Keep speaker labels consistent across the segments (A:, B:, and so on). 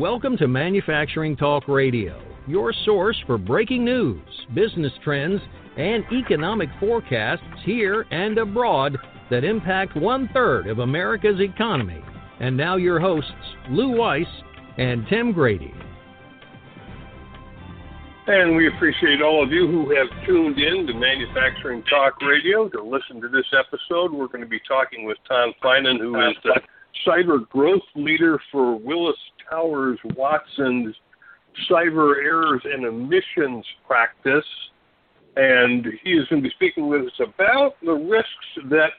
A: Welcome to Manufacturing Talk Radio, your source for breaking news, business trends, and economic forecasts here and abroad that impact one third of America's economy. And now, your hosts, Lou Weiss and Tim Grady.
B: And we appreciate all of you who have tuned in to Manufacturing Talk Radio to listen to this episode. We're going to be talking with Tom Finan, who is the cyber growth leader for Willis Towers Watson's cyber errors and omissions practice. And he is going to be speaking with us about the risks that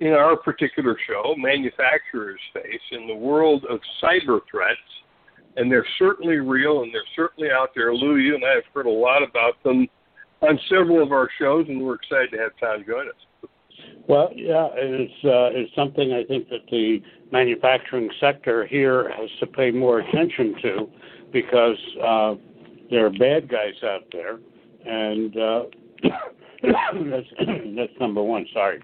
B: in our particular show, manufacturers face in the world of cyber threats. And they're certainly real and they're certainly out there. Lou, you and I have heard a lot about them on several of our shows, and we're excited to have Tom join us.
C: Well, yeah, it's uh, it's something I think that the manufacturing sector here has to pay more attention to because uh, there are bad guys out there, and uh, that's that's number one. Sorry,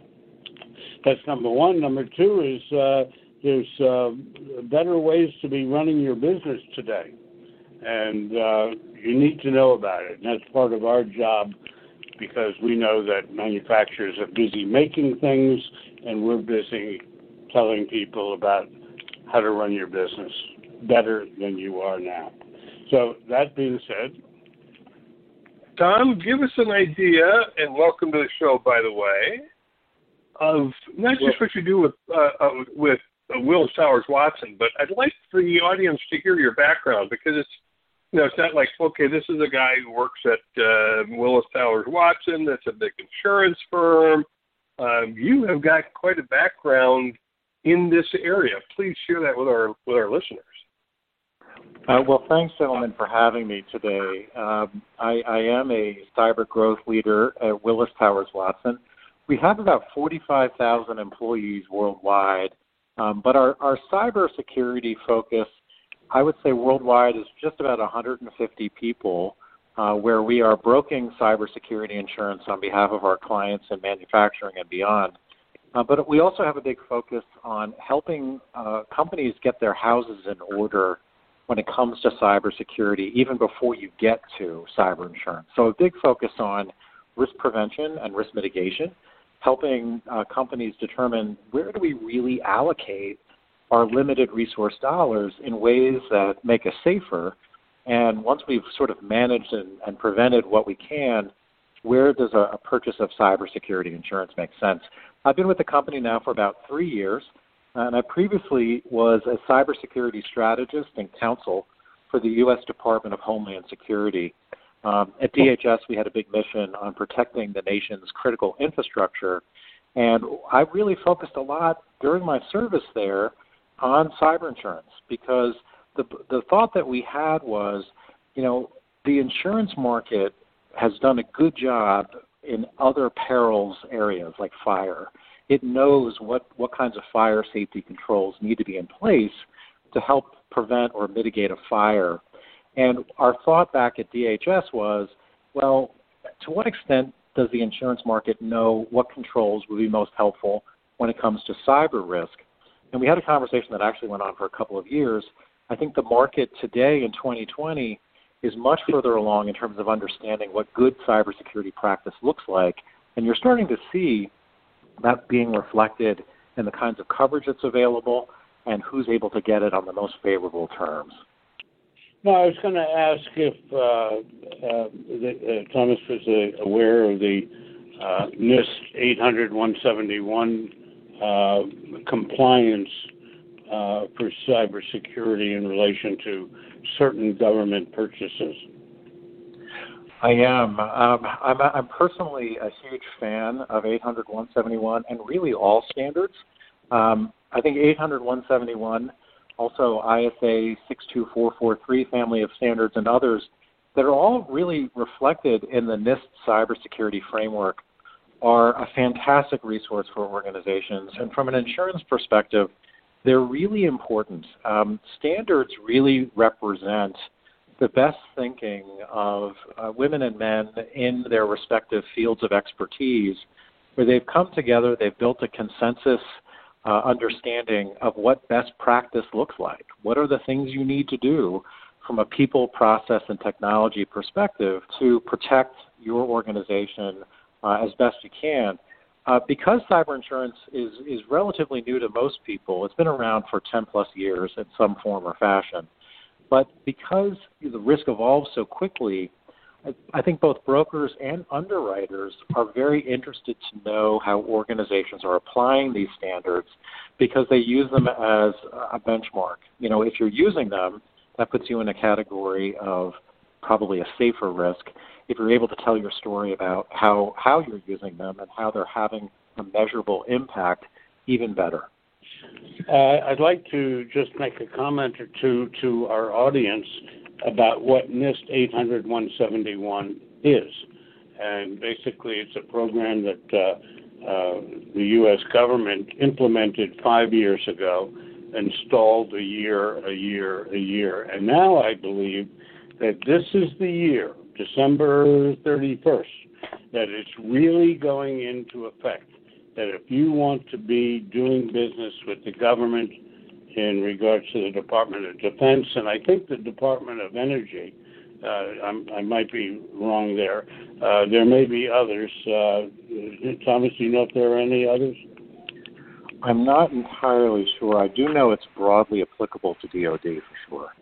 C: that's number one. Number two is uh, there's uh, better ways to be running your business today, and uh, you need to know about it. And that's part of our job because we know that manufacturers are busy making things, and we're busy telling people about how to run your business better than you are now. So that being said,
B: Tom, give us an idea, and welcome to the show, by the way, of not just what you do with uh, uh, with Willis Towers Watson, but I'd like for the audience to hear your background because it's know, it's not like, okay, this is a guy who works at uh, Willis Towers Watson. That's a big insurance firm. Um, you have got quite a background in this area. Please share that with our with our listeners.
D: Uh, well, thanks, gentlemen, for having me today. Um, I, I am a cyber growth leader at Willis Towers Watson. We have about 45,000 employees worldwide, um, but our, our cybersecurity focus I would say worldwide is just about 150 people uh, where we are broking cybersecurity insurance on behalf of our clients in manufacturing and beyond. Uh, but we also have a big focus on helping uh, companies get their houses in order when it comes to cybersecurity, even before you get to cyber insurance. So, a big focus on risk prevention and risk mitigation, helping uh, companies determine where do we really allocate our limited resource dollars in ways that make us safer. And once we've sort of managed and, and prevented what we can, where does a, a purchase of cybersecurity insurance make sense? I've been with the company now for about three years, and I previously was a cybersecurity strategist and counsel for the U.S. Department of Homeland Security. Um, at DHS, we had a big mission on protecting the nation's critical infrastructure, and I really focused a lot during my service there on cyber insurance because the the thought that we had was, you know, the insurance market has done a good job in other perils areas like fire. It knows what what kinds of fire safety controls need to be in place to help prevent or mitigate a fire. And our thought back at DHS was, well, to what extent does the insurance market know what controls would be most helpful when it comes to cyber risk? And we had a conversation that actually went on for a couple of years. I think the market today in 2020 is much further along in terms of understanding what good cybersecurity practice looks like. And you're starting to see that being reflected in the kinds of coverage that's available and who's able to get it on the most favorable terms.
C: No, I was going to ask if uh, uh, uh, Thomas was uh, aware of the uh, NIST 800 171 uh, compliance uh, for cybersecurity in relation to certain government purchases?
D: I am. Um, I'm, I'm personally a huge fan of 800 171 and really all standards. Um, I think 800 171, also ISA 62443 family of standards, and others that are all really reflected in the NIST cybersecurity framework are a fantastic resource for organizations. And from an insurance perspective, they're really important. Um, standards really represent the best thinking of uh, women and men in their respective fields of expertise, where they've come together, they've built a consensus uh, understanding of what best practice looks like. What are the things you need to do from a people, process, and technology perspective to protect your organization uh, as best you can. Uh, because cyber insurance is, is relatively new to most people, it's been around for 10 plus years in some form or fashion. But because the risk evolves so quickly, I think both brokers and underwriters are very interested to know how organizations are applying these standards because they use them as a benchmark. You know, if you're using them, that puts you in a category of probably a safer risk. If you're able to tell your story about how, how you're using them and how they're having a measurable impact, even better.
C: Uh, I'd like to just make a comment or two to our audience about what NIST 800 171 is. And basically, it's a program that uh, uh, the U.S. government implemented five years ago, installed a year, a year, a year. And now I believe that this is the year, December 31st, that it's really going into effect. That if you want to be doing business with the government, in regards to the Department of Defense, and I think the Department of Energy. Uh, i might be wrong there. Uh, there may be others. Uh, Thomas, do you know if there are any others?
D: I'm not entirely sure. I do know it's broadly applicable to DoD for
C: sure.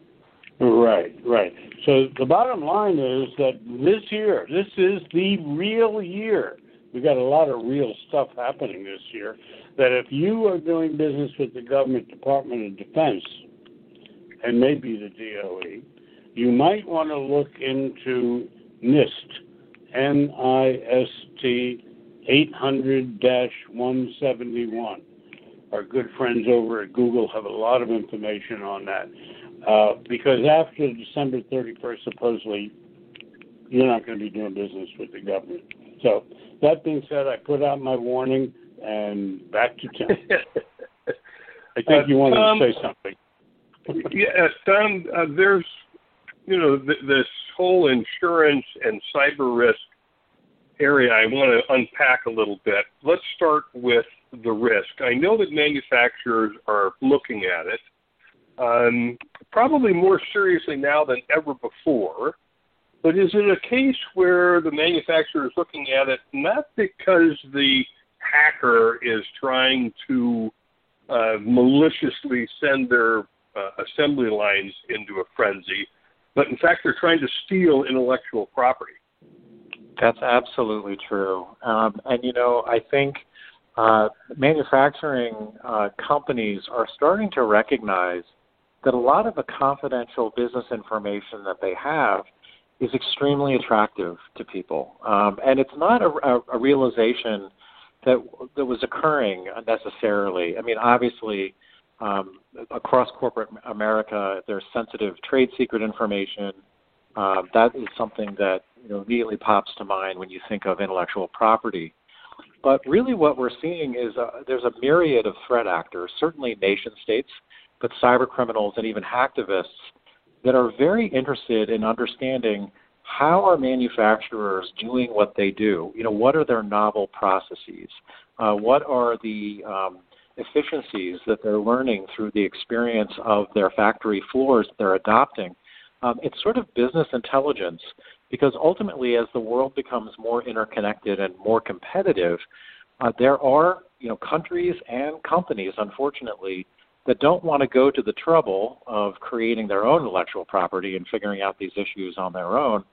C: Right, right. So the bottom line is that this year, this is the real year. We've got a lot of real stuff happening this year that if you are doing business with the government Department of Defense and maybe the DOE, you might want to look into NIST, N-I-S-T 800-171. Our good friends over at Google have a lot of information on that. Uh, because after December 31st, supposedly, you're not going to be doing business with the government. So, that being said, I put out my warning and back to Tim. I think uh, you wanted um, to say something.
B: yeah, Tom, uh, there's, you know, th- this whole insurance and cyber risk area I want to unpack a little bit. Let's start with the risk. I know that manufacturers are looking at it, um, probably more seriously now than ever before. But is it a case where the manufacturer is looking at it not because the hacker is trying to uh, maliciously send their uh, assembly lines into a frenzy, but in fact they're trying to steal intellectual property.
D: That's absolutely true. Um, and you know, I think uh, manufacturing uh, companies are starting to recognize that a lot of the confidential business information that they have is extremely attractive to people. Um, and it's not a, a, a realization that that was occurring necessarily. I mean, obviously, um, across corporate America, there's sensitive trade secret information. Uh, that is something that you know immediately pops to mind when you think of intellectual property. But really, what we're seeing is uh, there's a myriad of threat actors, certainly nation states, but cyber criminals and even hacktivists that are very interested in understanding how are manufacturers doing what they do? You know, what are their novel processes? Uh, what are the um, efficiencies that they're learning through the experience of their factory floors they're adopting? Um, it's sort of business intelligence because ultimately, as the world becomes more interconnected and more competitive, uh, there are you know countries and companies, unfortunately, that don't want to go to the trouble of creating their own intellectual property and figuring out these issues on their own.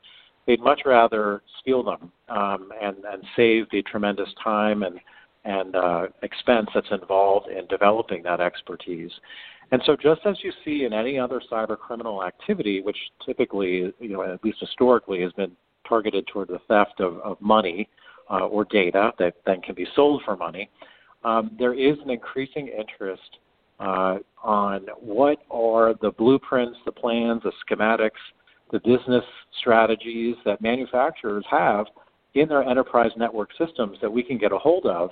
D: They'd much rather steal them um, and, and save the tremendous time and, and uh, expense that's involved in developing that expertise. And so, just as you see in any other cyber criminal activity, which typically, you know, at least historically, has been targeted toward the theft of, of money uh, or data that then can be sold for money, um, there is an increasing interest uh, on what are the blueprints, the plans, the schematics, the business strategies that manufacturers have in their enterprise network systems that we can get a hold of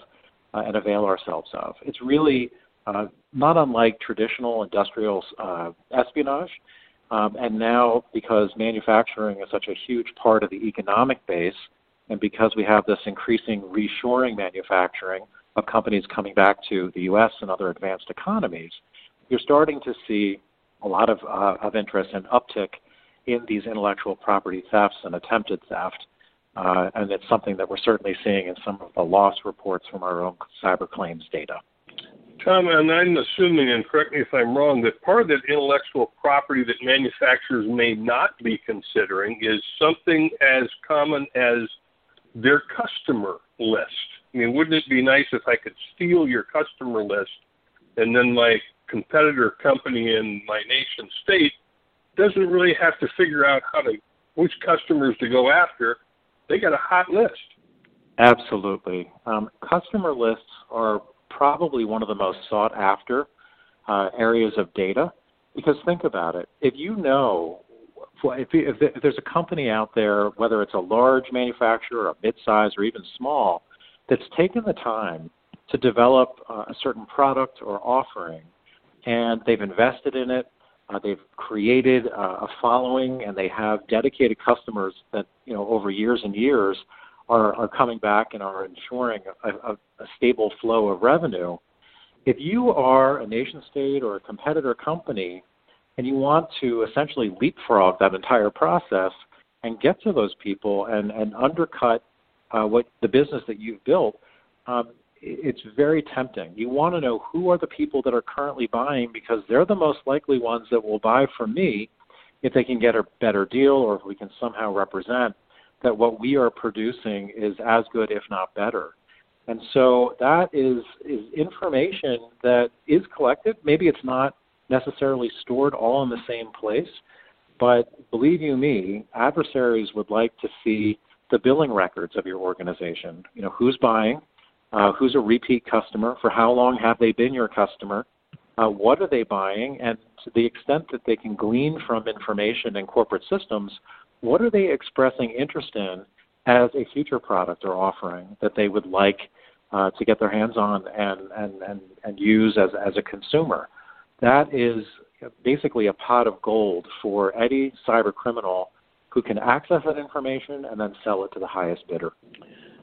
D: uh, and avail ourselves of. It's really uh, not unlike traditional industrial uh, espionage. Um, and now, because manufacturing is such a huge part of the economic base, and because we have this increasing reshoring manufacturing, of companies coming back to the U.S. and other advanced economies, you're starting to see a lot of, uh, of interest and uptick in these intellectual property thefts and attempted theft. Uh, and it's something that we're certainly seeing in some of the loss reports from our own cyber claims data.
B: Tom, and I'm assuming, and correct me if I'm wrong, that part of that intellectual property that manufacturers may not be considering is something as common as their customer list. I mean, wouldn't it be nice if I could steal your customer list and then my competitor company in my nation state doesn't really have to figure out how to which customers to go after. They got a hot list.
D: Absolutely. Um, customer lists are probably one of the most sought after uh, areas of data because think about it. If you know, if, if, there's a company out there, whether it's a large manufacturer, a mid-size, or even small, that's taken the time to develop uh, a certain product or offering, and they've invested in it, uh, they've created uh, a following, and they have dedicated customers that you know over years and years are, are coming back and are ensuring a, a, a stable flow of revenue. If you are a nation state or a competitor company and you want to essentially leapfrog that entire process and get to those people and, and undercut uh, what the business that you've built, um, it's very tempting. You want to know who are the people that are currently buying because they're the most likely ones that will buy from me if they can get a better deal or if we can somehow represent that what we are producing is as good, if not better. And so that is, is information that is collected. Maybe it's not necessarily stored all in the same place, but believe you me, adversaries would like to see the billing records of your organization. You know, who's buying, uh, who's a repeat customer, for how long have they been your customer, uh, what are they buying, and to the extent that they can glean from information in corporate systems, what are they expressing interest in as a future product or offering that they would like uh, to get their hands on and, and, and, and use as, as a consumer. That is basically a pot of gold for any cyber criminal who can access that information and then sell it to the highest bidder.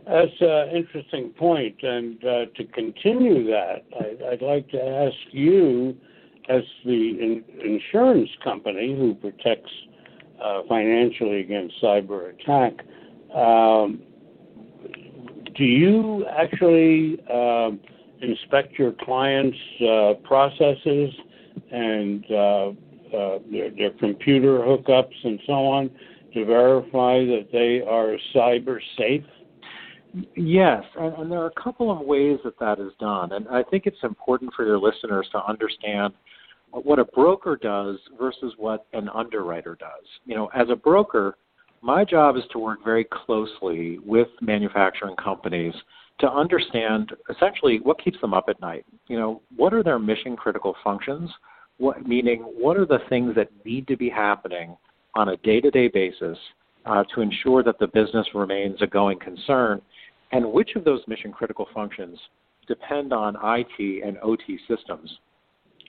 C: That's an interesting point. And uh, to continue that, I, would like to ask you, as the in, insurance company who protects uh, financially against cyber attack. Um, do you actually uh, inspect your clients' uh, processes and uh, uh, their, their, computer hookups and so on to verify that they are cyber safe?
D: Yes, and, and there are a couple of ways that that is done, and I think it's important for your listeners to understand what a broker does versus what an underwriter does. You know, as a broker, my job is to work very closely with manufacturing companies to understand essentially what keeps them up at night. You know, what are their mission critical functions? What meaning what are the things that need to be happening on a day-to-day basis uh, to ensure that the business remains a going concern, and which of those mission critical functions depend on IT and OT systems.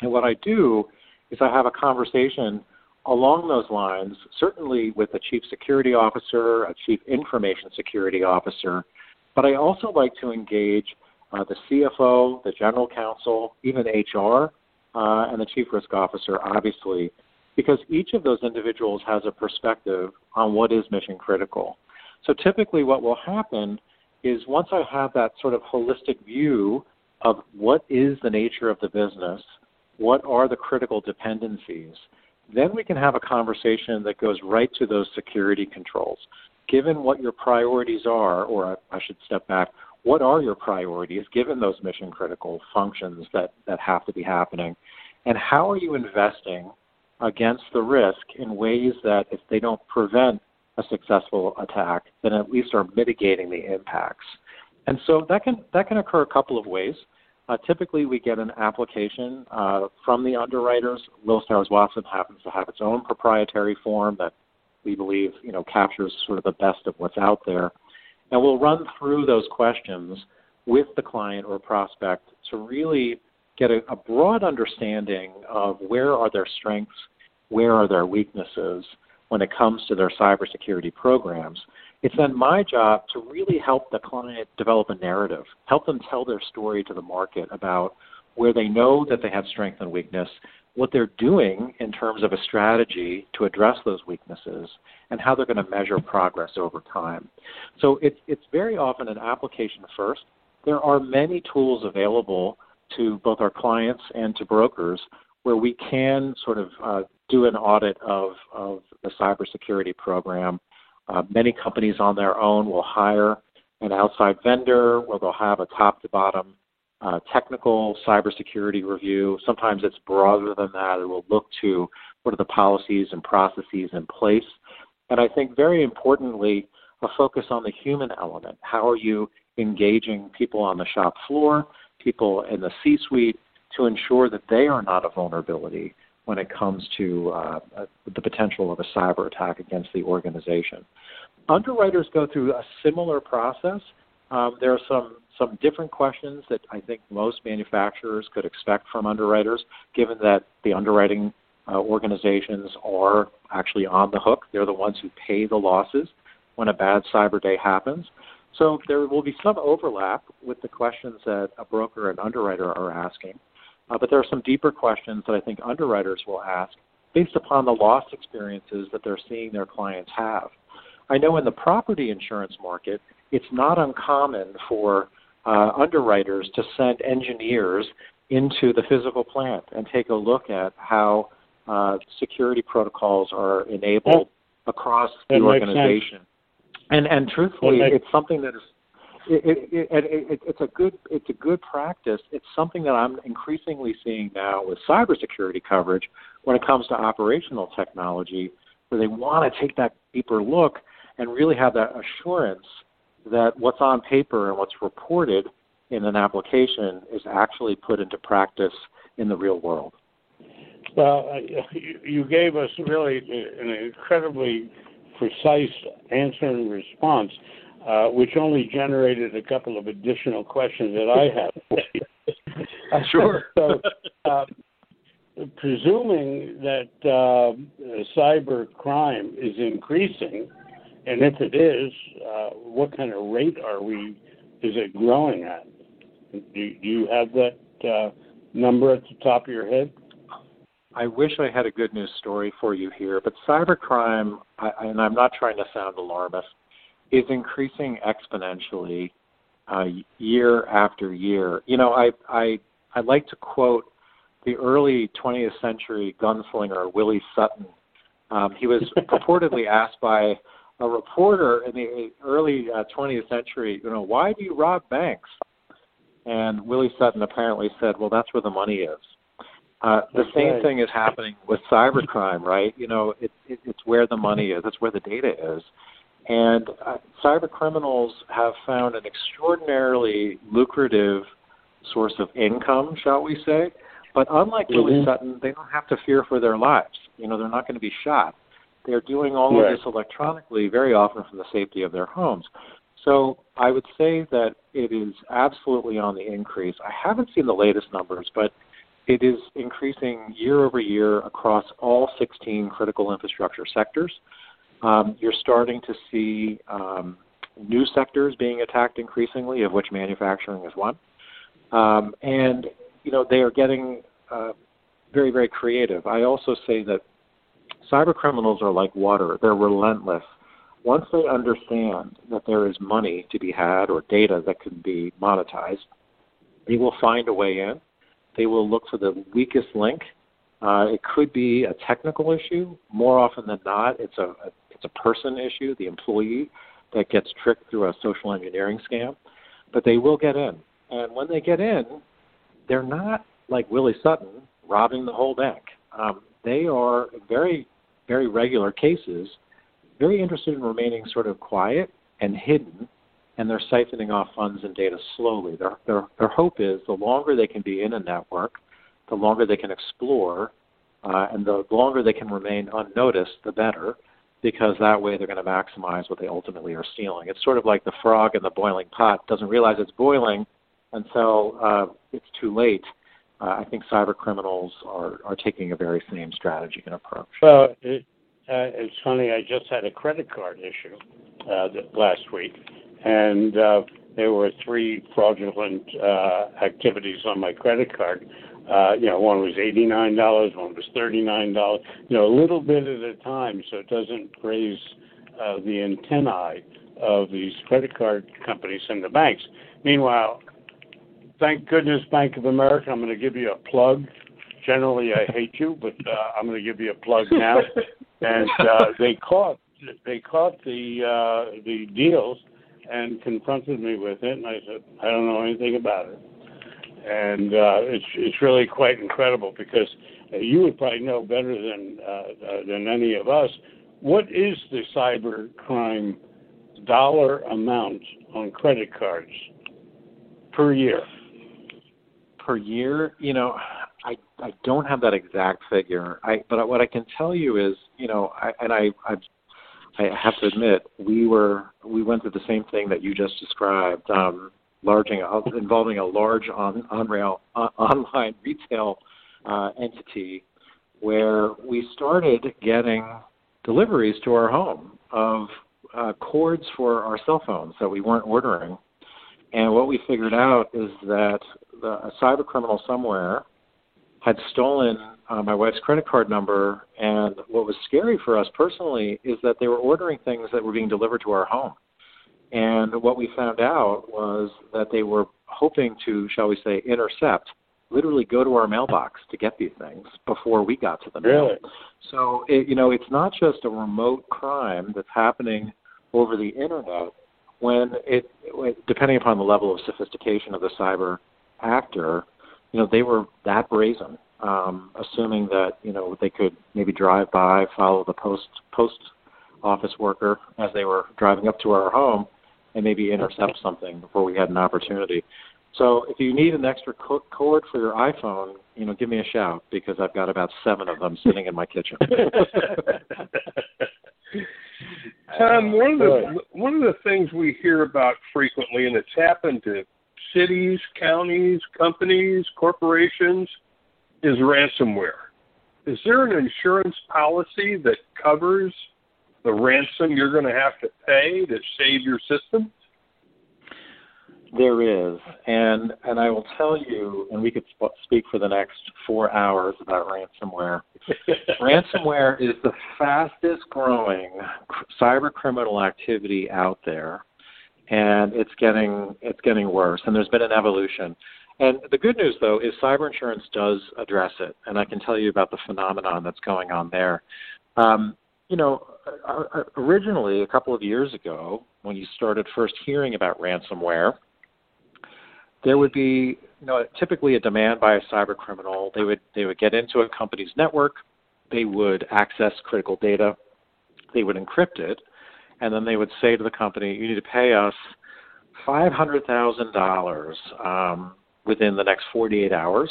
D: And what I do is I have a conversation along those lines, certainly with a chief security officer, a chief information security officer, but I also like to engage uh, the CFO, the general counsel, even HR, uh, and the chief risk officer, obviously, because each of those individuals has a perspective on what is mission critical. So typically, what will happen is once I have that sort of holistic view of what is the nature of the business, what are the critical dependencies? Then we can have a conversation that goes right to those security controls. Given what your priorities are, or I should step back, what are your priorities given those mission critical functions that, that have to be happening? And how are you investing against the risk in ways that if they don't prevent a successful attack, then at least are mitigating the impacts? And so that can that can occur a couple of ways. Uh, typically, we get an application uh, from the underwriters. Willis Towers Watson happens to have its own proprietary form that we believe you know captures sort of the best of what's out there, and we'll run through those questions with the client or prospect to really get a, a broad understanding of where are their strengths, where are their weaknesses when it comes to their cybersecurity programs. It's then my job to really help the client develop a narrative, help them tell their story to the market about where they know that they have strength and weakness, what they're doing in terms of a strategy to address those weaknesses, and how they're going to measure progress over time. So it's, it's very often an application first. There are many tools available to both our clients and to brokers where we can sort of uh, do an audit of, of the cybersecurity program. Uh, many companies on their own will hire an outside vendor where they'll have a top to bottom uh, technical cybersecurity review. Sometimes it's broader than that. It will look to what are the policies and processes in place. And I think very importantly, a focus on the human element. How are you engaging people on the shop floor, people in the C suite, to ensure that they are not a vulnerability when it comes to uh, the potential of a cyber attack against the organization. Underwriters go through a similar process. Um, there are some some different questions that I think most manufacturers could expect from underwriters, given that the underwriting uh, organizations are actually on the hook. They're the ones who pay the losses when a bad cyber day happens. So there will be some overlap with the questions that a broker and underwriter are asking. Uh, but there are some deeper questions that I think underwriters will ask based upon the loss experiences that they're seeing their clients have. I know in the property insurance market, it's not uncommon for uh, underwriters to send engineers into the physical plant and take a look at how uh, security protocols are enabled across the organization. And and truthfully, it's something that is it, it, it, it, it's a good it's a good practice. It's something that I'm increasingly seeing now with cybersecurity coverage when it comes to operational technology, where they want to take that deeper look and really have that assurance that what's on paper and what's reported in an application is actually put into practice in the real world.
C: Well, you gave us really an incredibly precise answer and response, uh, which only generated a couple of additional questions that I
D: have. sure.
C: so, uh, presuming that uh, cyber crime is increasing, and if it is, uh, what kind of rate are we? Is it growing at? Do, do you have that uh, number at the top of your head?
D: I wish I had a good news story for you here, but cybercrime, I, and I'm not trying to sound alarmist, is increasing exponentially uh, year after year. You know, I I I like to quote the early 20th century gunslinger Willie Sutton. Um, he was purportedly asked by a reporter in the early uh, 20th century, you know, why do you rob banks? And Willie Sutton apparently said, well, that's where the money is. Uh, the same right. thing is happening with cybercrime, right? You know, it, it, it's where the money is, it's where the data is. And uh, cyber criminals have found an extraordinarily lucrative source of income, shall we say. But unlike mm-hmm. Willie Sutton, they don't have to fear for their lives. You know, they're not going to be shot. They're doing all right. of this electronically, very often from the safety of their homes. So I would say that it is absolutely on the increase. I haven't seen the latest numbers, but it is increasing year over year across all 16 critical infrastructure sectors. Um, you're starting to see um, new sectors being attacked increasingly, of which manufacturing is one. Um, and you know they are getting uh, very, very creative. I also say that cyber criminals are like water; they're relentless. Once they understand that there is money to be had or data that can be monetized, they will find a way in they will look for the weakest link. Uh, it could be a technical issue. More often than not, it's a, a it's a person issue, the employee that gets tricked through a social engineering scam. But they will get in, and when they get in, they're not like Willie Sutton robbing the whole bank. Um, they are very, very regular cases, very interested in remaining sort of quiet and hidden and they're siphoning off funds and data slowly. Their, their, their hope is the longer they can be in a network, the longer they can explore, uh, and the longer they can remain unnoticed, the better, because that way they're going to maximize what they ultimately are stealing. It's sort of like the frog in the boiling pot doesn't realize it's boiling until uh, it's too late. Uh, I think cyber criminals are, are taking a very same strategy and approach.
C: Well, it, uh, it's funny. I just had a credit card issue uh, last week, and uh, there were three fraudulent uh, activities on my credit card. Uh, you know, one was eighty nine dollars, one was thirty nine dollars. You know, a little bit at a time, so it doesn't raise uh, the antennae of these credit card companies and the banks. Meanwhile, thank goodness Bank of America. I'm going to give you a plug. Generally, I hate you, but uh, I'm going to give you a plug now. and uh, they caught they caught the uh, the deals and confronted me with it, and I said I don't know anything about it. And uh, it's it's really quite incredible because you would probably know better than uh, uh, than any of us. What is the cyber crime dollar amount on credit cards per year?
D: Per year, you know, I I don't have that exact figure. I but what I can tell you is, you know, I, and I I I have to admit we were we went through the same thing that you just described, um, involving a large on on rail uh, online retail uh, entity where we started getting deliveries to our home of uh, cords for our cell phones that we weren't ordering. And what we figured out is that the, a cyber criminal somewhere had stolen uh, my wife's credit card number. And what was scary for us personally is that they were ordering things that were being delivered to our home. And what we found out was that they were hoping to, shall we say, intercept, literally go to our mailbox to get these things before we got to the mail.
C: Really?
D: So, it, you know, it's not just a remote crime that's happening over the internet when it, depending upon the level of sophistication of the cyber actor, you know, they were that brazen, um, assuming that you know they could maybe drive by, follow the post post office worker as they were driving up to our home, and maybe intercept something before we had an opportunity. So if you need an extra cord for your iPhone, you know, give me a shout because I've got about seven of them sitting in my kitchen.
B: Tom, um, one of the one of the things we hear about frequently, and it's happened to cities, counties, companies, corporations, is ransomware. Is there an insurance policy that covers the ransom you're going to have to pay to save your system?
D: There is, and and I will tell you, and we could sp- speak for the next four hours about ransomware. ransomware is the fastest growing cyber criminal activity out there, and it's getting it's getting worse. And there's been an evolution. And the good news, though, is cyber insurance does address it, and I can tell you about the phenomenon that's going on there. Um, you know, originally a couple of years ago, when you started first hearing about ransomware, there would be you know typically a demand by a cyber criminal. They would they would get into a company's network, they would access critical data, they would encrypt it, and then they would say to the company, "You need to pay us five hundred thousand um, dollars within the next forty eight hours,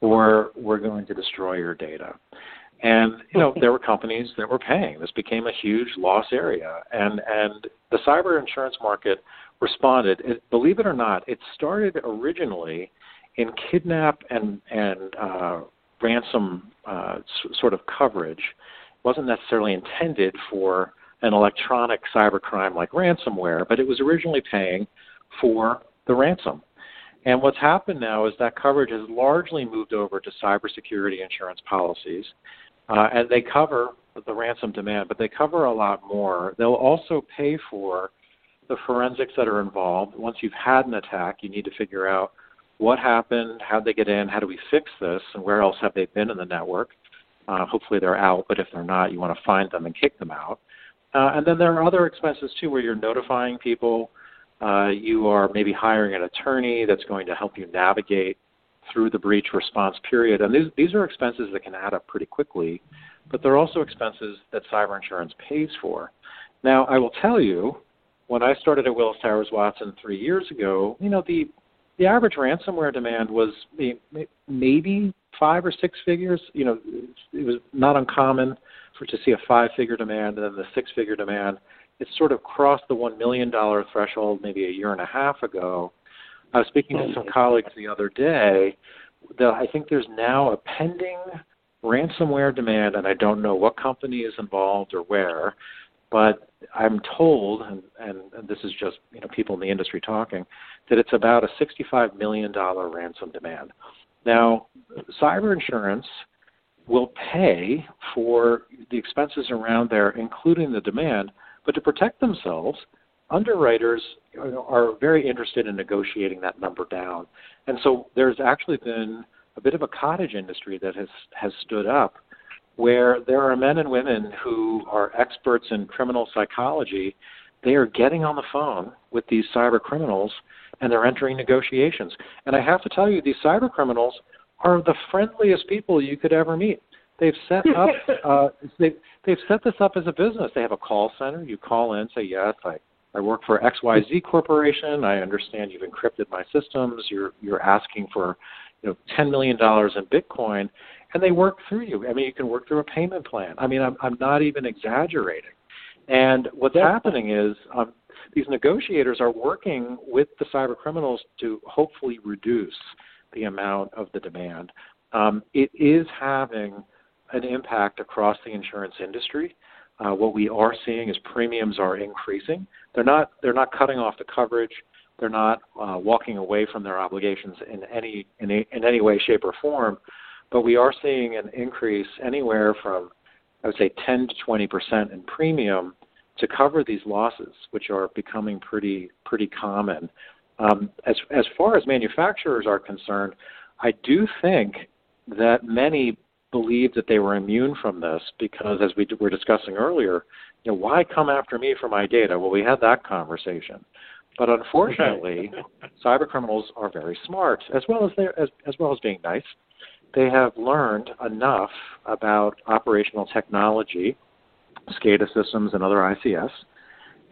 D: or we're going to destroy your data." And you know there were companies that were paying. This became a huge loss area, and and the cyber insurance market responded. It, believe it or not, it started originally in kidnap and and uh, ransom uh, s- sort of coverage. It wasn't necessarily intended for an electronic cybercrime like ransomware, but it was originally paying for the ransom. And what's happened now is that coverage has largely moved over to cybersecurity insurance policies, uh, and they cover the ransom demand, but they cover a lot more. They'll also pay for the forensics that are involved. Once you've had an attack, you need to figure out what happened, how they get in, how do we fix this, and where else have they been in the network. Uh, hopefully they're out, but if they're not, you want to find them and kick them out. Uh, and then there are other expenses too, where you're notifying people. Uh, you are maybe hiring an attorney that's going to help you navigate through the breach response period. And these, these are expenses that can add up pretty quickly, but they're also expenses that cyber insurance pays for. Now, I will tell you, when I started at Willis Towers Watson three years ago, you know, the the average ransomware demand was maybe five or six figures. You know, it was not uncommon for to see a five-figure demand and then the six-figure demand. It sort of crossed the one million dollar threshold maybe a year and a half ago. I was speaking to oh, some colleagues the other day. That I think there's now a pending ransomware demand, and I don't know what company is involved or where, but I'm told, and, and, and this is just you know people in the industry talking, that it's about a $65 million ransom demand. Now, cyber insurance will pay for the expenses around there, including the demand, but to protect themselves, underwriters are very interested in negotiating that number down. And so there's actually been a bit of a cottage industry that has, has stood up where there are men and women who are experts in criminal psychology. They are getting on the phone with these cyber criminals and they're entering negotiations. And I have to tell you, these cyber criminals are the friendliest people you could ever meet. They've set up uh, they've they've set this up as a business. They have a call center. You call in, say yes, I I work for XYZ Corporation. I understand you've encrypted my systems. You're you're asking for you know ten million dollars in Bitcoin, and they work through you. I mean, you can work through a payment plan. I mean, I'm I'm not even exaggerating. And what's happening is um, these negotiators are working with the cyber criminals to hopefully reduce the amount of the demand. Um, it is having an impact across the insurance industry. Uh, what we are seeing is premiums are increasing. They're not they're not cutting off the coverage. They're not uh, walking away from their obligations in any in, a, in any way, shape, or form. But we are seeing an increase anywhere from I would say 10 to 20 percent in premium to cover these losses, which are becoming pretty pretty common. Um, as as far as manufacturers are concerned, I do think that many believed that they were immune from this because, as we were discussing earlier, you know, why come after me for my data? Well, we had that conversation. But unfortunately, cyber criminals are very smart, as well as they as, as well as being nice. They have learned enough about operational technology, SCADA systems, and other ICS,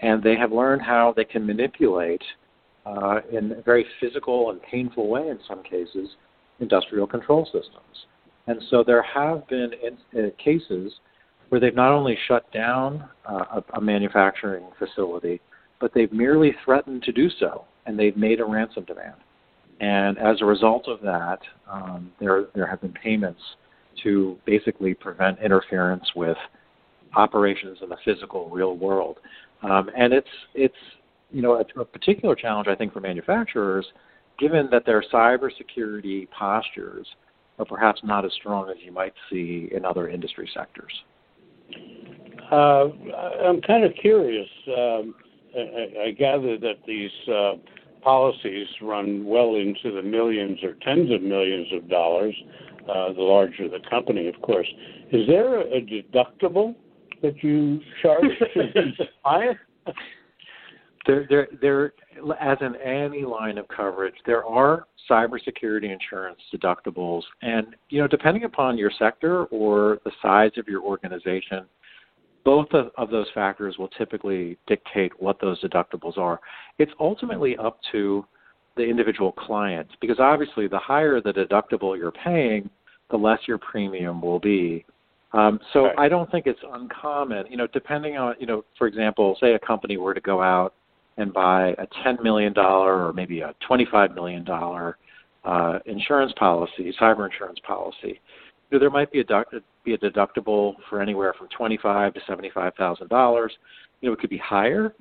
D: and they have learned how they can manipulate, uh, in a very physical and painful way, in some cases, industrial control systems. And so there have been in, uh, cases where they've not only shut down uh, a, a manufacturing facility, but they've merely threatened to do so, and they've made a ransom demand. And as a result of that, um, there there have been payments to basically prevent interference with operations in the physical real world. Um, and it's it's you know a, a particular challenge I think for manufacturers, given that their cybersecurity postures are perhaps not as strong as you might see in other industry sectors?
C: Uh, I'm kind of curious. Um, I, I, gather that these uh, policies run well into the millions or tens of millions of dollars, uh, the larger the company, of course. Is there a deductible that you charge to client?
D: There, there, there, as in any line of coverage, there are cybersecurity insurance deductibles, and you know, depending upon your sector or the size of your organization, both of, of those factors will typically dictate what those deductibles are. It's ultimately up to the individual client because obviously, the higher the deductible you're paying, the less your premium will be. Um, so right. I don't think it's uncommon, you know, depending on, you know, for example, say a company were to go out and buy a $10 million or maybe a $25 million uh, insurance policy, cyber insurance policy, you know, there might be a, be a deductible for anywhere from twenty-five to seventy-five thousand dollars. You know, it could be higher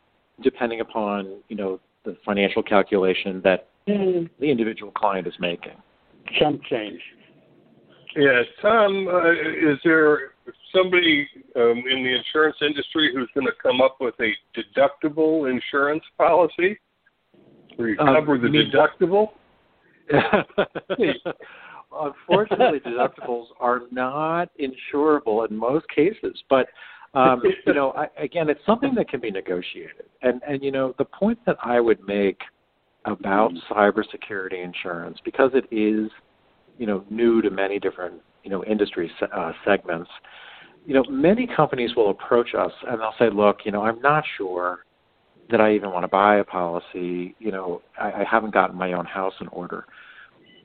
D: depending upon you know the financial calculation that mm. the individual client is making.
C: Chump change.
B: Yes, Tom. Uh, is there somebody um, in the insurance industry who's going to come up with a deductible insurance policy where you um, cover the deductible?
D: Unfortunately, deductibles are not insurable in most cases, but um, you know, I, again, it's something that can be negotiated. And and you know, the point that I would make about cybersecurity insurance, because it is, you know, new to many different you know industry uh, segments, you know, many companies will approach us and they'll say, look, you know, I'm not sure that I even want to buy a policy. You know, I, I haven't gotten my own house in order.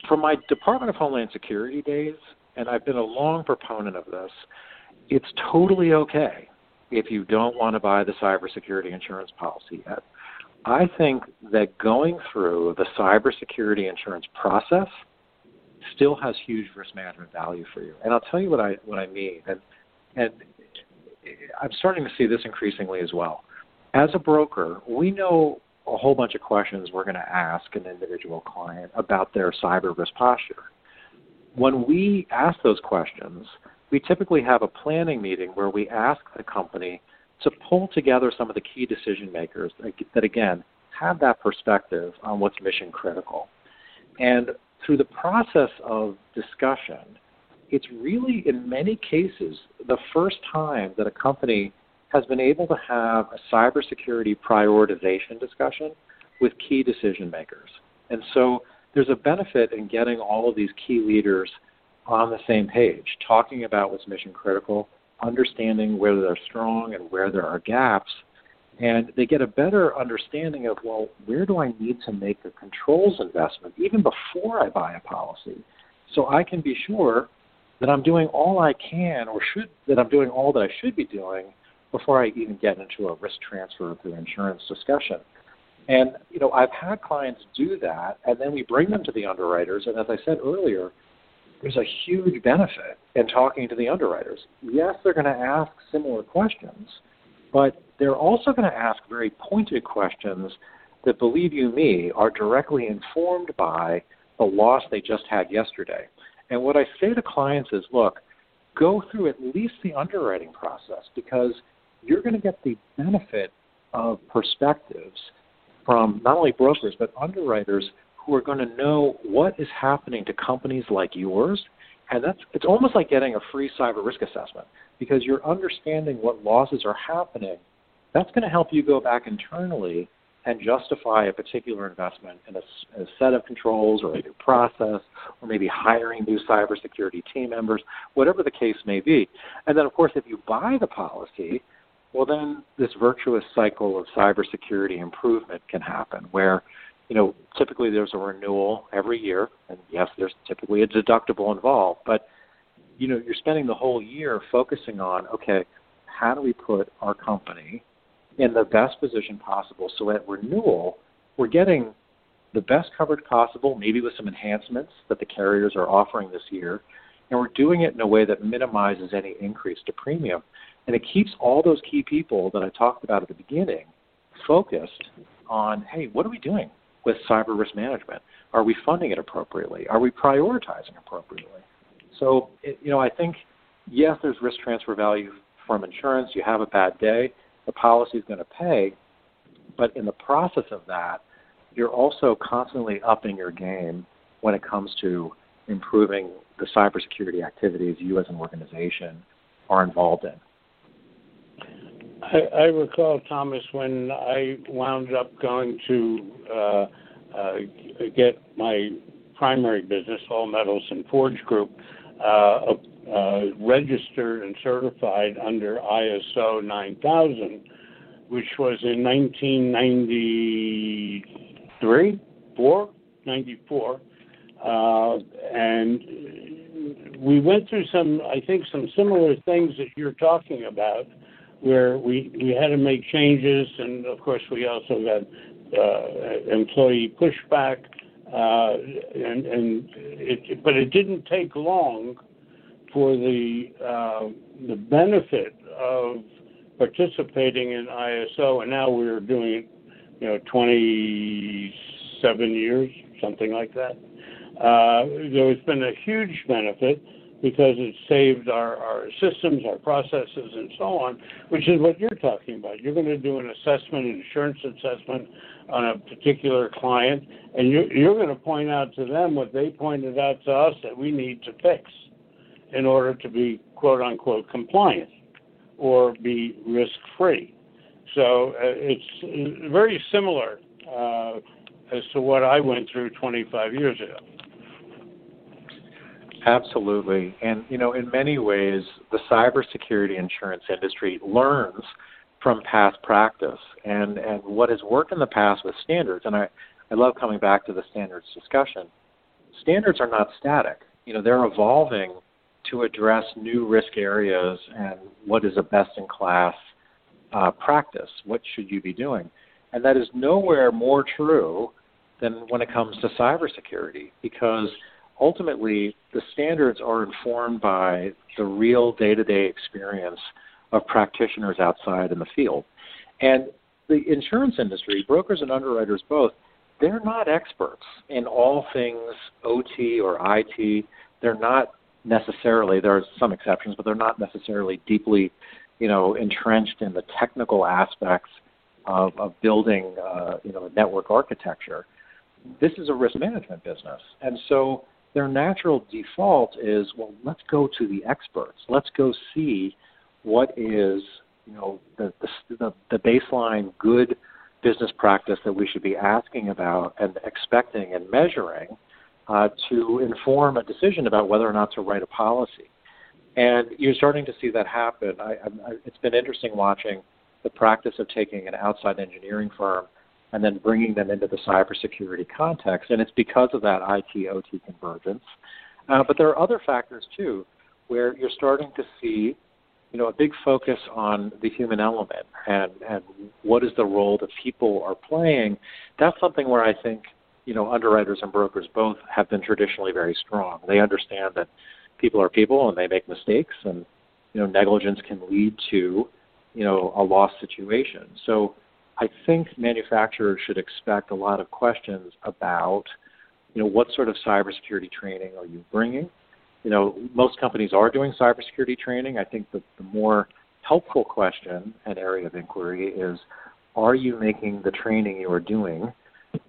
D: From my Department of Homeland Security days, and I've been a long proponent of this, it's totally okay if you don't want to buy the cybersecurity insurance policy yet. I think that going through the cybersecurity insurance process still has huge risk management value for you. And I'll tell you what I what I mean. And and I'm starting to see this increasingly as well. As a broker, we know a whole bunch of questions we're going to ask an individual client about their cyber risk posture. When we ask those questions, we typically have a planning meeting where we ask the company to pull together some of the key decision makers that, that again have that perspective on what's mission critical. And through the process of discussion, it's really, in many cases, the first time that a company has been able to have a cybersecurity prioritization discussion with key decision makers. And so there's a benefit in getting all of these key leaders on the same page, talking about what's mission critical, understanding where they're strong and where there are gaps, and they get a better understanding of well, where do I need to make a controls investment even before I buy a policy, so I can be sure that I'm doing all I can or should that I'm doing all that I should be doing before I even get into a risk transfer through insurance discussion. And you know, I've had clients do that, and then we bring them to the underwriters. And as I said earlier, there's a huge benefit in talking to the underwriters. Yes, they're going to ask similar questions, but they're also going to ask very pointed questions that, believe you me, are directly informed by the loss they just had yesterday. And what I say to clients is look, go through at least the underwriting process because you're going to get the benefit of perspectives from not only brokers but underwriters who are going to know what is happening to companies like yours and that's it's almost like getting a free cyber risk assessment because you're understanding what losses are happening that's going to help you go back internally and justify a particular investment in a, a, set of controls or a new process or maybe hiring new cybersecurity team members, whatever the case may be. And then, of course, if you buy the policy, well, then this virtuous cycle of cybersecurity improvement can happen where, you know, typically there's a renewal every year, and yes, there's typically a deductible involved, but, you know, you're spending the whole year focusing on, okay, how do we put our company in the best position possible so at renewal, we're getting the best coverage possible, maybe with some enhancements that the carriers are offering this year, and we're doing it in a way that minimizes any increase to premium. And it keeps all those key people that I talked about at the beginning focused on, hey, what are we doing with cyber risk management? Are we funding it appropriately? Are we prioritizing appropriately? So, you know, I think, yes, there's risk transfer value from insurance. You have a bad day, the policy is going to pay. But in the process of that, you're also constantly upping your game when it comes to improving the cybersecurity activities you as an organization are involved in.
C: I, I recall, Thomas, when I wound up going to uh, uh, get my primary business, All Metals and Forge Group, uh, uh, registered and certified under ISO 9000, which was in 1993, 4, 94. Uh, and we went through some, I think, some similar things that you're talking about where we, we had to make changes, and of course we also got uh, employee pushback, uh, and, and it, but it didn't take long for the uh, the benefit of participating in ISO, and now we're doing it, you know, 27 years, something like that. Uh, there's been a huge benefit because it saved our, our systems, our processes, and so on, which is what you're talking about. You're going to do an assessment, an insurance assessment on a particular client, and you're, you're going to point out to them what they pointed out to us that we need to fix in order to be quote unquote compliant or be risk free. So uh, it's very similar uh, as to what I went through 25 years ago.
D: Absolutely. And, you know, in many ways, the cybersecurity insurance industry learns from past practice and, and what has worked in the past with standards. And I, I love coming back to the standards discussion. Standards are not static. You know, they're evolving to address new risk areas and what is a best in class uh, practice. What should you be doing? And that is nowhere more true than when it comes to cybersecurity because ultimately the standards are informed by the real day to day experience of practitioners outside in the field. And the insurance industry, brokers and underwriters both, they're not experts in all things OT or IT. They're not necessarily, there are some exceptions, but they're not necessarily deeply, you know, entrenched in the technical aspects of, of building, uh, you know, a network architecture. This is a risk management business. And so their natural default is, well, let's go to the experts. Let's go see what is, you know, the, the, the baseline good business practice that we should be asking about and expecting and measuring uh, to inform a decision about whether or not to write a policy. And you're starting to see that happen. I, I, it's been interesting watching the practice of taking an outside engineering firm and then bringing them into the cybersecurity context. And it's because of that IT OT convergence. Uh, but there are other factors too, where you're starting to see, you know, a big focus on the human element and and what is the role that people are playing. That's something where I think, you know, underwriters and brokers both have been traditionally very strong. They understand that people are people and they make mistakes, and you know, negligence can lead to, you know, a loss situation. So I think manufacturers should expect a lot of questions about, you know, what sort of cybersecurity training are you bringing? You know, most companies are doing cybersecurity training. I think that the more helpful question and area of inquiry is, are you making the training you are doing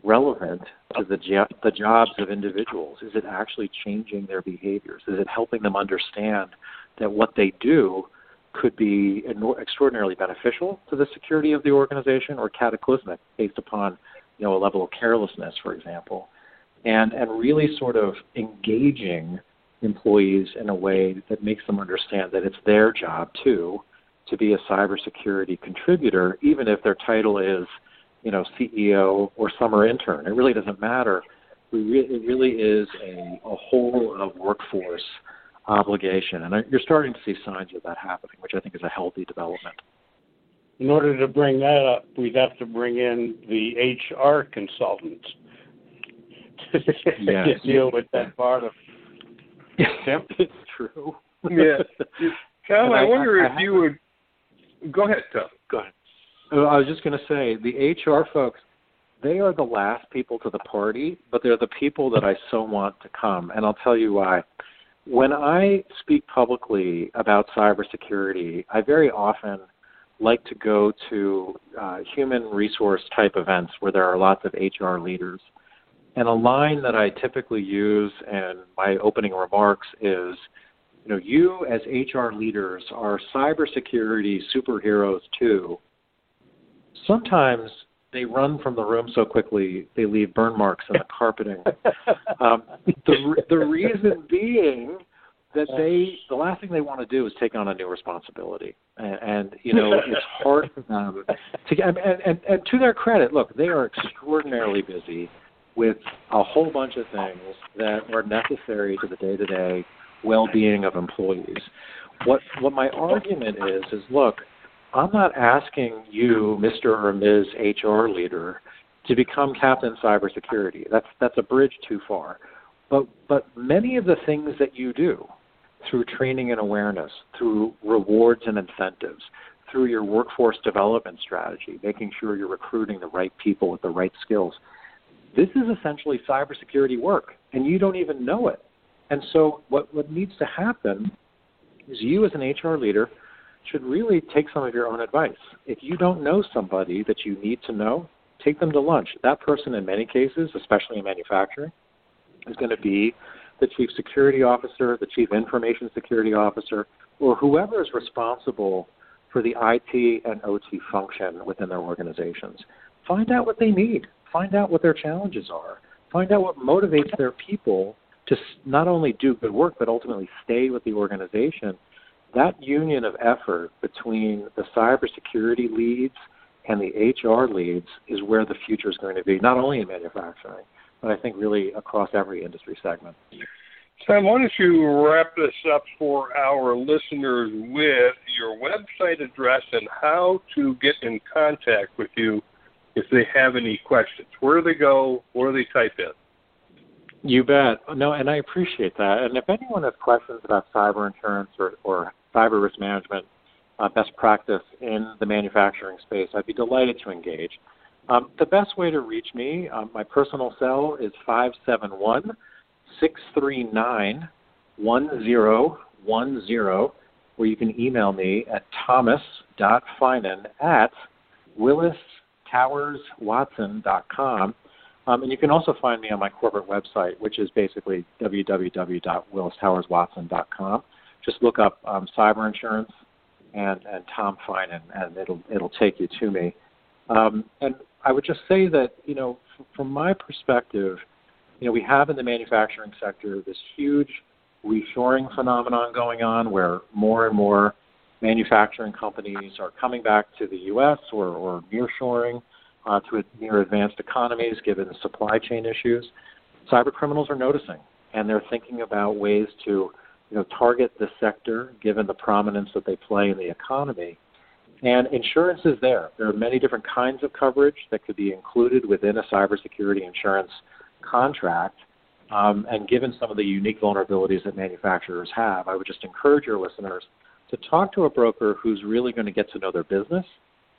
D: relevant to the, jo- the jobs of individuals? Is it actually changing their behaviors? Is it helping them understand that what they do could be extraordinarily beneficial to the security of the organization or cataclysmic based upon you know a level of carelessness for example and and really sort of engaging employees in a way that makes them understand that it's their job too to be a cybersecurity contributor even if their title is you know CEO or summer intern it really doesn't matter we re- it really is a, a whole of workforce obligation. And you're starting to see signs of that happening, which I think is a healthy development.
C: In order to bring that up, we'd have to bring in the HR consultants to deal with that part of
D: temp. it's true.
B: Yeah. Tom, I, I, wonder I, if I you would go ahead, Tom.
D: Go ahead. Uh, I was just going to say the HR folks, they are the last people to the party, but they're the people that I so want to come, and I'll tell you why when I speak publicly about cybersecurity, I very often like to go to uh, human resource type events where there are lots of HR leaders. And a line that I typically use in my opening remarks is, you know, you as HR leaders are cybersecurity superheroes too. Sometimes they run from the room so quickly they leave burn marks in the carpeting. um, the the reason being that they the last thing they want to do is take on a new responsibility, and, and you know it's hard for them to and, and and to their credit, look, they are extraordinarily busy with a whole bunch of things that are necessary to the day to day well being of employees. What what my argument is is look, I'm not asking you, Mr. or Ms. HR leader, to become Captain Cybersecurity. That's that's a bridge too far. But but many of the things that you do through training and awareness, through rewards and incentives, through your workforce development strategy, making sure you're recruiting the right people with the right skills. This is essentially cybersecurity work, and you don't even know it. And so, what, what needs to happen is you, as an HR leader, should really take some of your own advice. If you don't know somebody that you need to know, take them to lunch. That person, in many cases, especially in manufacturing, is going to be the chief security officer, the chief information security officer, or whoever is responsible for the IT and OT function within their organizations. Find out what they need. Find out what their challenges are. Find out what motivates their people to not only do good work, but ultimately stay with the organization that union of effort between the cybersecurity leads and the HR leads is where the future is going to be, not only in manufacturing, but I think really across every industry segment.
B: Sam, why don't you wrap this up for our listeners with your website address and how to get in contact with you if they have any questions? Where do they go? Where do they type in?
D: You bet. No, and I appreciate that. And if anyone has questions about cyber insurance or, or cyber risk management, uh, best practice in the manufacturing space, I'd be delighted to engage. Um, the best way to reach me, um, my personal cell is 571 639 1010, where you can email me at thomas.finan at willistowerswatson.com. Um, and you can also find me on my corporate website, which is basically www.willistowerswatson.com. Just look up um, cyber insurance and, and Tom Finan, and it'll it'll take you to me. Um, and I would just say that you know, f- from my perspective, you know, we have in the manufacturing sector this huge reshoring phenomenon going on, where more and more manufacturing companies are coming back to the U.S. or, or nearshoring uh, to near advanced economies, given supply chain issues. Cyber criminals are noticing, and they're thinking about ways to you know, target the sector given the prominence that they play in the economy. And insurance is there. There are many different kinds of coverage that could be included within a cybersecurity insurance contract. Um, and given some of the unique vulnerabilities that manufacturers have, I would just encourage your listeners to talk to a broker who's really going to get to know their business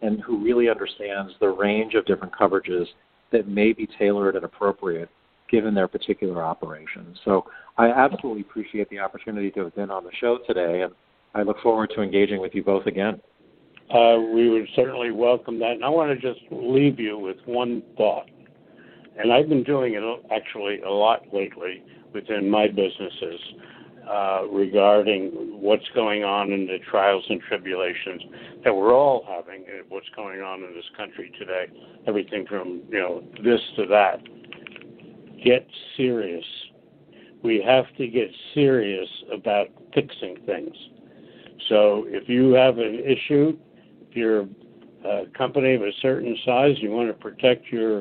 D: and who really understands the range of different coverages that may be tailored and appropriate given their particular operations. So I absolutely appreciate the opportunity to have been on the show today, and I look forward to engaging with you both again.
C: Uh, we would certainly welcome that. And I want to just leave you with one thought. And I've been doing it actually a lot lately within my businesses uh, regarding what's going on in the trials and tribulations that we're all having, what's going on in this country today, everything from you know this to that get serious. We have to get serious about fixing things. So if you have an issue, if you're a company of a certain size, you want to protect your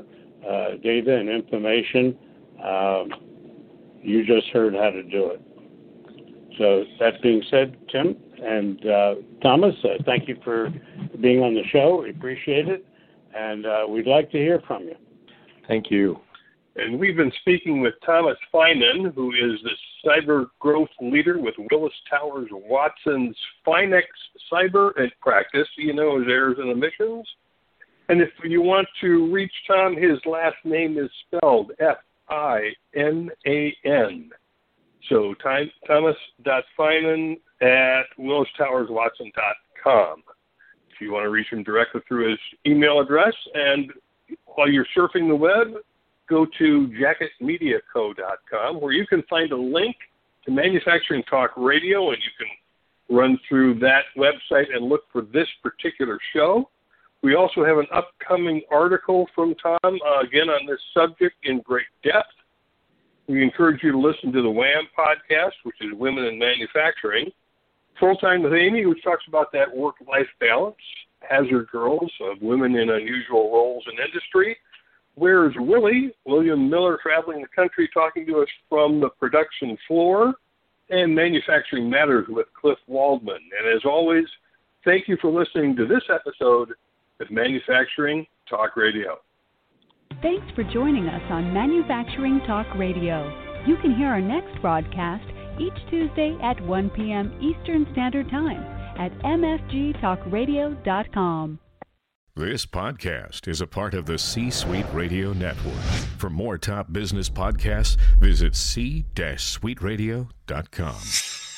C: uh, data and information, um, you just heard how to do it. So that being said, Tim and uh, Thomas, uh, thank you for being on the show. We appreciate it, and uh, we'd like to hear from you.
D: Thank you.
B: And we've been speaking with Thomas Finan, who is the cyber growth leader with Willis Towers Watson's Finex Cyber and Practice, you know, his errors and omissions. And if you want to reach Tom, his last name is spelled F I N A N. So Thomas. Dot thomas.finan at willistowerswatson.com. If you want to reach him directly through his email address, and while you're surfing the web, go to jacketmediaco.com where you can find a link to Manufacturing Talk Radio and you can run through that website and look for this particular show. We also have an upcoming article from Tom, uh, again, on this subject in great depth. We encourage you to listen to the WHAM podcast, which is Women in Manufacturing. Full Time with Amy, which talks about that work life balance. Hazard Girls of Women in Unusual Roles in Industry. Where's Willie? William Miller traveling the country talking to us from the production floor and Manufacturing Matters with Cliff Waldman. And as always, thank you for listening to this episode of Manufacturing Talk Radio.
E: Thanks for joining us on Manufacturing Talk Radio. You can hear our next broadcast each Tuesday at 1 p.m. Eastern Standard Time at mfgtalkradio.com.
F: This podcast is a part of the C Suite Radio Network. For more top business podcasts, visit c-suiteradio.com.